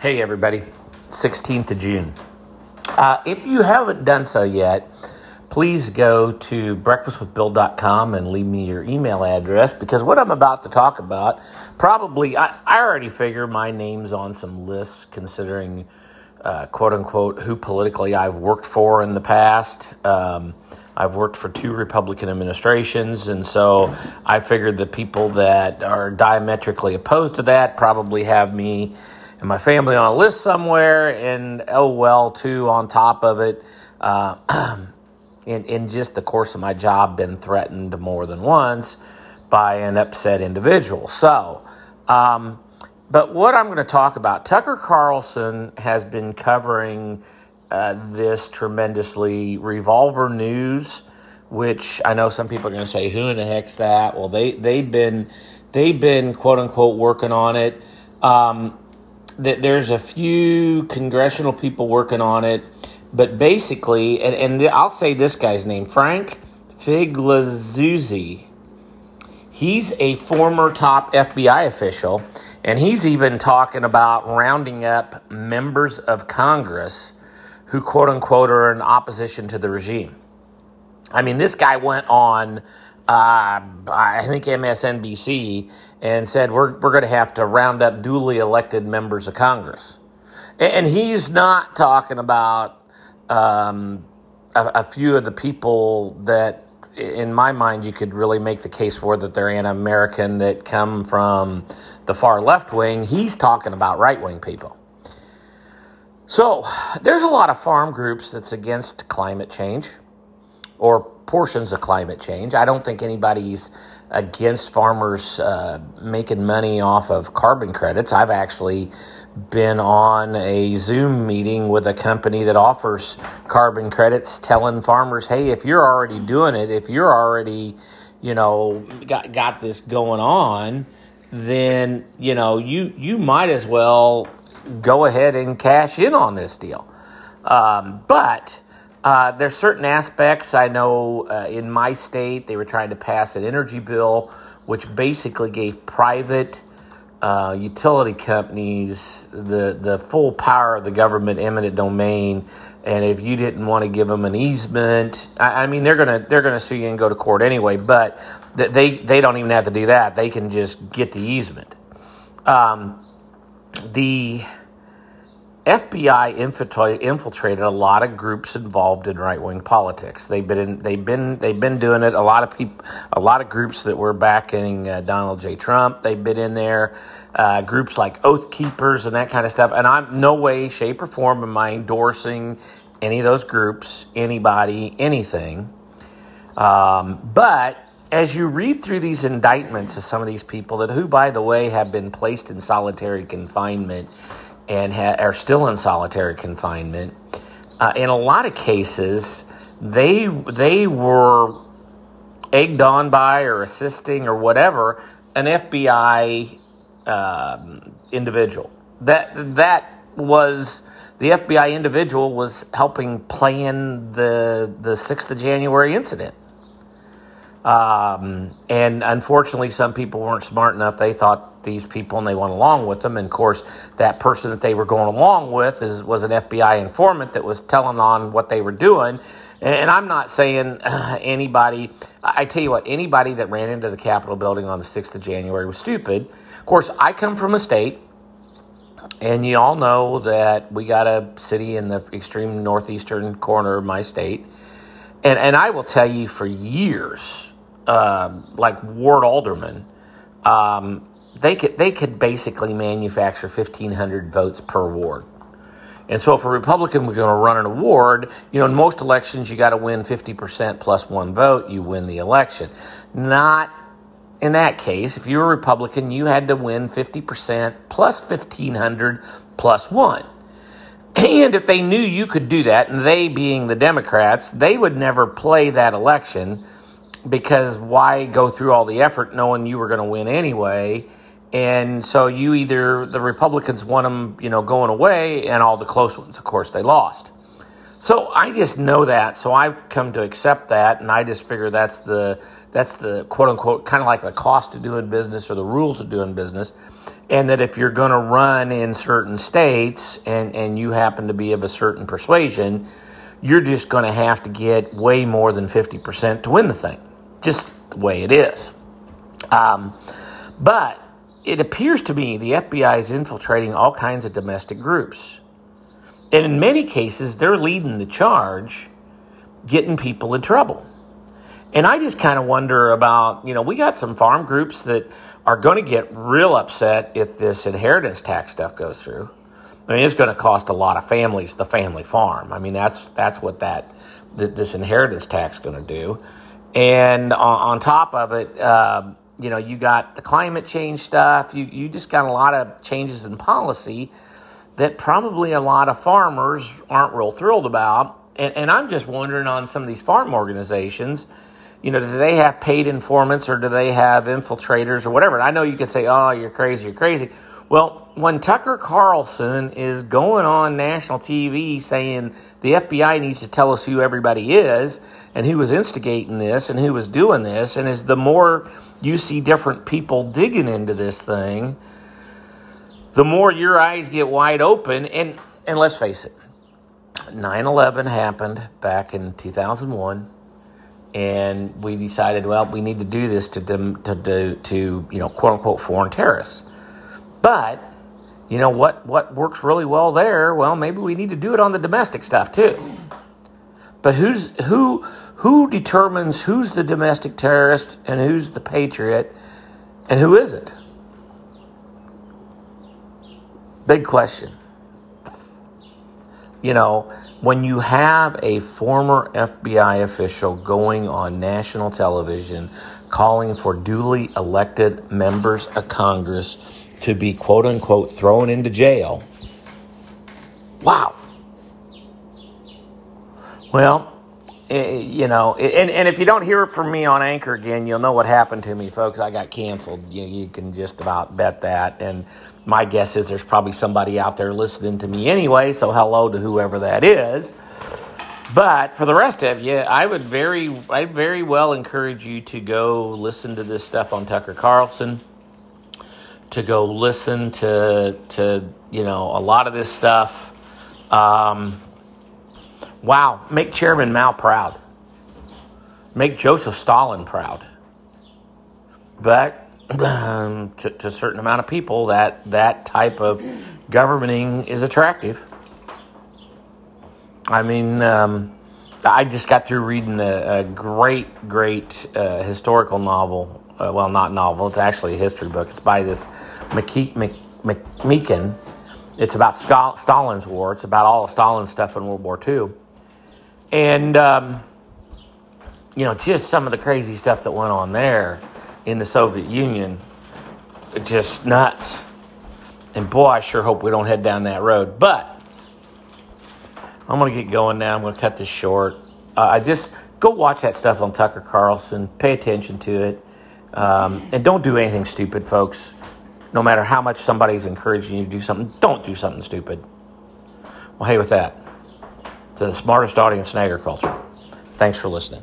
Hey, everybody. 16th of June. Uh, if you haven't done so yet, please go to breakfastwithbill.com and leave me your email address because what I'm about to talk about, probably, I, I already figure my name's on some lists considering, uh, quote unquote, who politically I've worked for in the past. Um, I've worked for two Republican administrations, and so I figured the people that are diametrically opposed to that probably have me and my family on a list somewhere, and oh well, too, on top of it, uh, in, in just the course of my job, been threatened more than once by an upset individual. So, um, but what I'm going to talk about, Tucker Carlson has been covering uh, this tremendously. Revolver News, which I know some people are going to say, "Who in the heck's that?" Well, they they've been they've been quote unquote working on it. Um, that there's a few congressional people working on it, but basically, and, and I'll say this guy's name, Frank Figliuzzi. He's a former top FBI official, and he's even talking about rounding up members of Congress who, quote unquote, are in opposition to the regime. I mean, this guy went on uh, I think MSNBC, and said we're we're going to have to round up duly elected members of Congress, and, he's not talking about um, a, a, few of the people that, in my mind, you could really make the case for that they're anti-American that come from the far left wing. He's talking about right wing people. So there's a lot of farm groups that's against climate change or portions of climate change. I don't think anybody's against farmers uh, making money off of carbon credits. I've actually been on a Zoom meeting with a company that offers carbon credits, telling farmers, "Hey, if you're already doing it, if you're already, you know, got got this going on, then you know you you might as well go ahead and cash in on this deal." Um, but uh, there's certain aspects I know uh, in my state they were trying to pass an energy bill which basically gave private uh, utility companies the the full power of the government eminent domain. And if you didn't want to give them an easement, I, I mean they're gonna they're gonna sue you and go to court anyway. But they they don't even have to do that; they can just get the easement. Um, the FBI infiltrated a lot of groups involved in right wing politics. They've been in, they've been they've been doing it. A lot of people, a lot of groups that were backing uh, Donald J. Trump. They've been in there. Uh, groups like Oath Keepers and that kind of stuff. And I'm no way, shape, or form am I endorsing any of those groups, anybody, anything. Um, but as you read through these indictments of some of these people that who by the way have been placed in solitary confinement and ha- are still in solitary confinement. Uh, in a lot of cases, they they were egged on by or assisting or whatever an FBI um, individual. That that was the FBI individual was helping plan the the sixth of January incident. Um, and unfortunately, some people weren't smart enough. They thought these people and they went along with them. And of course, that person that they were going along with is, was an FBI informant that was telling on what they were doing. And, I'm not saying uh, anybody, I tell you what, anybody that ran into the Capitol building on the 6th of January was stupid. Of course, I come from a state, and you all know that we got a city in the extreme northeastern corner of my state. And, and I will tell you for years, um, like ward alderman, um, they could they could basically manufacture fifteen hundred votes per ward. And so, if a Republican was going to run an award, you know, in most elections, you got to win 50% plus one vote, you win the election. Not in that case. If you're a Republican, you had to win 50% plus 1,500 plus one. And if they knew you could do that, and they being the Democrats, they would never play that election because why go through all the effort knowing you were going to win anyway? And so you either the Republicans want them, you know, going away, and all the close ones, of course, they lost. So I just know that, so I've come to accept that, and I just figure that's the that's the quote unquote kind of like the cost of doing business or the rules of doing business. and that if you're going to run in certain states and, and you happen to be of a certain persuasion, you're just going to have to get way more than 50% to win the thing. Just the way it is. Um, but it appears to me the FBI is infiltrating all kinds of domestic groups. And in many cases, they're leading the charge, getting people in trouble. And I just kind of wonder about, you know, we got some farm groups that are going to get real upset if this inheritance tax stuff goes through. I mean, it's going to cost a lot of families the family farm. I mean, that's that's what that this inheritance tax is going to do. And on, on top of it, uh, you know, you got the climate change stuff. You you just got a lot of changes in policy that probably a lot of farmers aren't real thrilled about. And, and I'm just wondering on some of these farm organizations, you know, do they have paid informants or do they have infiltrators or whatever? And I know you could say, oh, you're crazy, you're crazy. Well, when Tucker Carlson is going on national TV saying the FBI needs to tell us who everybody is and who was instigating this and who was doing this, and as the more you see different people digging into this thing, the more your eyes get wide open. And, and let's face it, 9 11 happened back in 2001 and we decided, well, we need to do this to to to, to you know quote unquote foreign terrorists. But you know what what works really well there? Well, maybe we need to do it on the domestic stuff too. But who's who who determines who's the domestic terrorist and who's the patriot and who is it? Big question. You know, when you have a former FBI official going on national television calling for duly elected members of Congress to be quote unquote thrown into jail. Wow. Well, eh, you know, and, and if you don't hear it from me on Anchor again, you'll know what happened to me, folks. I got canceled. You, you can just about bet that. And my guess is there's probably somebody out there listening to me anyway, so hello to whoever that is. But for the rest of you, I would very, I very well encourage you to go listen to this stuff on Tucker Carlson, to go listen to, to you know, a lot of this stuff. Um, wow, make Chairman Mao proud, make Joseph Stalin proud. But um, to, to, a certain amount of people that that type of governing is attractive. I mean, um, I just got through reading a, a great, great uh, historical novel. Uh, well, not novel; it's actually a history book. It's by this Meekin. It's about Stalin's war. It's about all of Stalin's stuff in World War II, and um, you know, just some of the crazy stuff that went on there in the Soviet Union. Just nuts. And boy, I sure hope we don't head down that road. But I'm going to get going now. I'm going to cut this short. Uh, I just go watch that stuff on Tucker Carlson. Pay attention to it. Um, and don't do anything stupid, folks. No matter how much somebody's encouraging you to do something, don't do something stupid. Well, hey, with that, to the smartest audience in agriculture, thanks for listening.